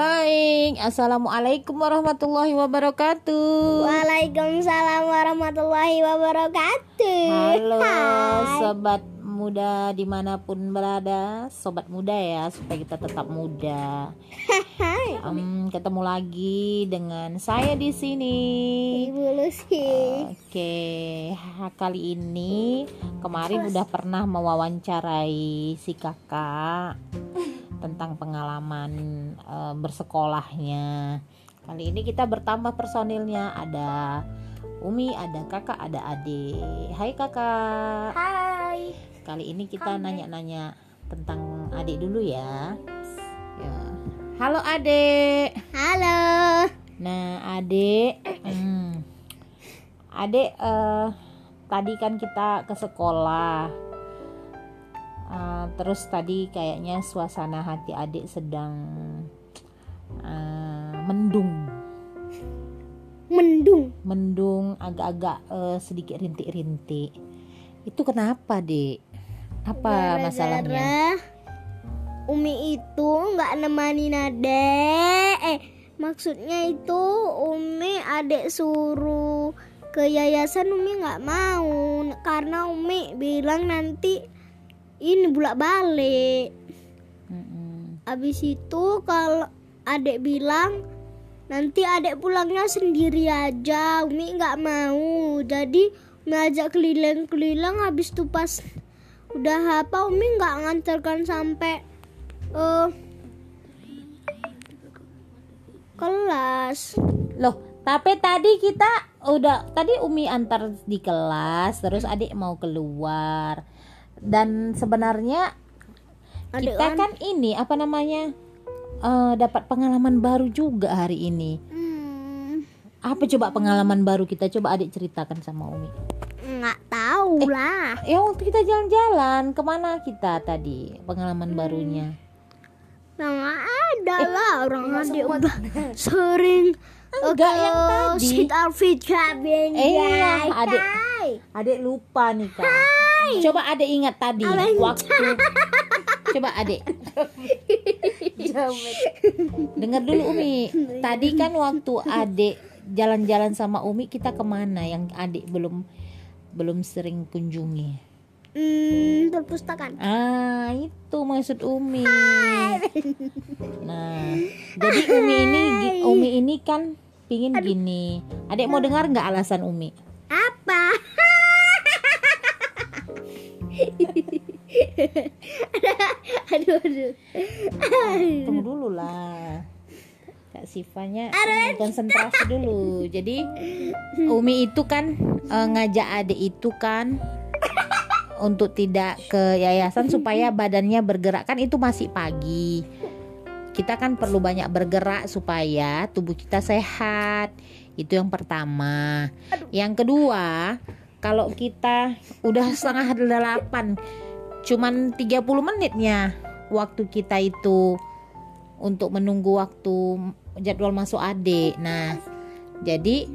Baik, Assalamualaikum warahmatullahi wabarakatuh Waalaikumsalam warahmatullahi wabarakatuh. Halo Hai. sobat muda di mana pun berada Sobat muda ya, supaya kita tetap muda Hai. Em, Ketemu lagi dengan saya di sini Ibu Lucy. Oke, kali ini kemarin udah pernah mewawancarai si kakak tentang pengalaman eh, bersekolahnya. Kali ini kita bertambah personilnya, ada Umi, ada kakak, ada adik. Hai kakak. Hai. Kali ini kita nanya-nanya tentang adik dulu ya. Ya. Halo adik. Halo. Nah, Adek, hmm, Adek eh, tadi kan kita ke sekolah. Eh, terus tadi kayaknya suasana hati Adek sedang eh, mendung, Mendung. mendung agak-agak eh, sedikit rintik-rintik. Itu kenapa, Dek? Apa masalahnya? Gara-gara Umi itu nggak nemanin adek. Eh, maksudnya itu Umi adek suruh ke yayasan Umi nggak mau karena Umi bilang nanti ini bolak balik. Mm-mm. Abis itu kalau adek bilang nanti adek pulangnya sendiri aja, Umi nggak mau. Jadi Umi ajak keliling-keliling habis itu pas udah apa Umi nggak nganterkan sampai eh kelas. Loh, tapi tadi kita udah tadi Umi antar di kelas, terus adik mau keluar. Dan sebenarnya Adek kita kan ini apa namanya? eh, dapat pengalaman baru juga hari ini. Hmm, Apa coba pengalaman baru kita coba adik ceritakan sama Umi. nggak tahu lah. Ya waktu kita jalan-jalan ke mana kita tadi pengalaman barunya? Nah, nggak ada lah orang adek udah sering Enggak, yang tadi. Sit Cabin Iya, adek. Adik lupa nih kak. Coba adik ingat tadi waktu. Coba adik. Dengar dulu Umi. Tadi kan waktu adik jalan-jalan sama Umi kita ke mana yang adik belum belum sering kunjungi. Hmm, perpustakaan. Ah itu maksud Umi. Nah jadi Umi ini Umi ini kan pingin gini. Adik mau dengar nggak alasan Umi? aduh, aduh. Tunggu dulu lah. Kak Sifanya ingin konsentrasi dulu. Jadi Umi itu kan eh, ngajak adik itu kan untuk tidak ke yayasan supaya badannya bergerak kan itu masih pagi. Kita kan perlu banyak bergerak supaya tubuh kita sehat. Itu yang pertama. Yang kedua, kalau kita udah setengah delapan, cuman 30 menitnya waktu kita itu untuk menunggu waktu jadwal masuk adik. Nah, jadi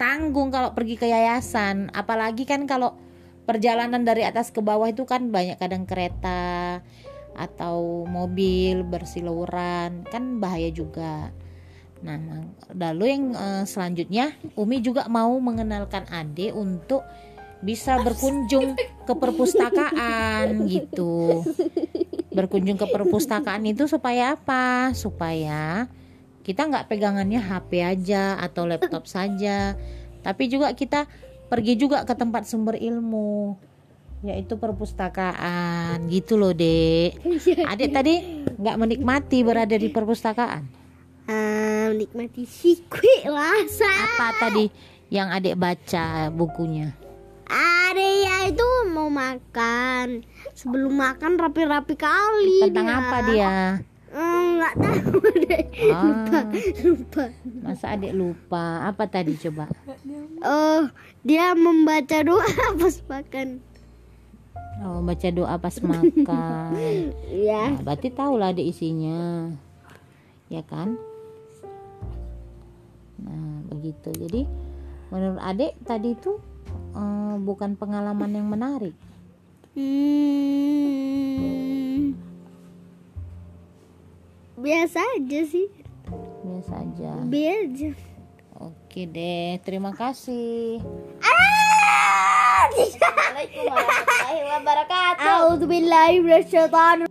tanggung kalau pergi ke yayasan, apalagi kan kalau perjalanan dari atas ke bawah itu kan banyak kadang kereta atau mobil bersiluran, kan bahaya juga. Nah, lalu yang eh, selanjutnya Umi juga mau mengenalkan adik untuk bisa berkunjung ke perpustakaan gitu berkunjung ke perpustakaan itu supaya apa? Supaya kita nggak pegangannya HP aja atau laptop saja, tapi juga kita pergi juga ke tempat sumber ilmu, yaitu perpustakaan gitu loh dek. Adik tadi nggak menikmati berada di perpustakaan. Menikmati sikwi lah sa. Apa tadi yang adik baca bukunya? Area itu mau makan. Sebelum makan rapi-rapi kali. Tentang apa dia? Hmm, nggak tahu deh. Ah, Lupa. masa adik lupa? Apa tadi coba? Oh, dia membaca doa pas makan. Oh, baca doa pas makan. Iya. Nah, berarti tahu lah ada isinya. Ya kan? Begitu. Jadi menurut Adik tadi itu eh, bukan pengalaman yang menarik. Hmm. Biasa aja sih. saja. B aja. Oke deh, terima kasih. Assalamualaikum warahmatullahi wabarakatuh. A'udzubillahi minasyaitonir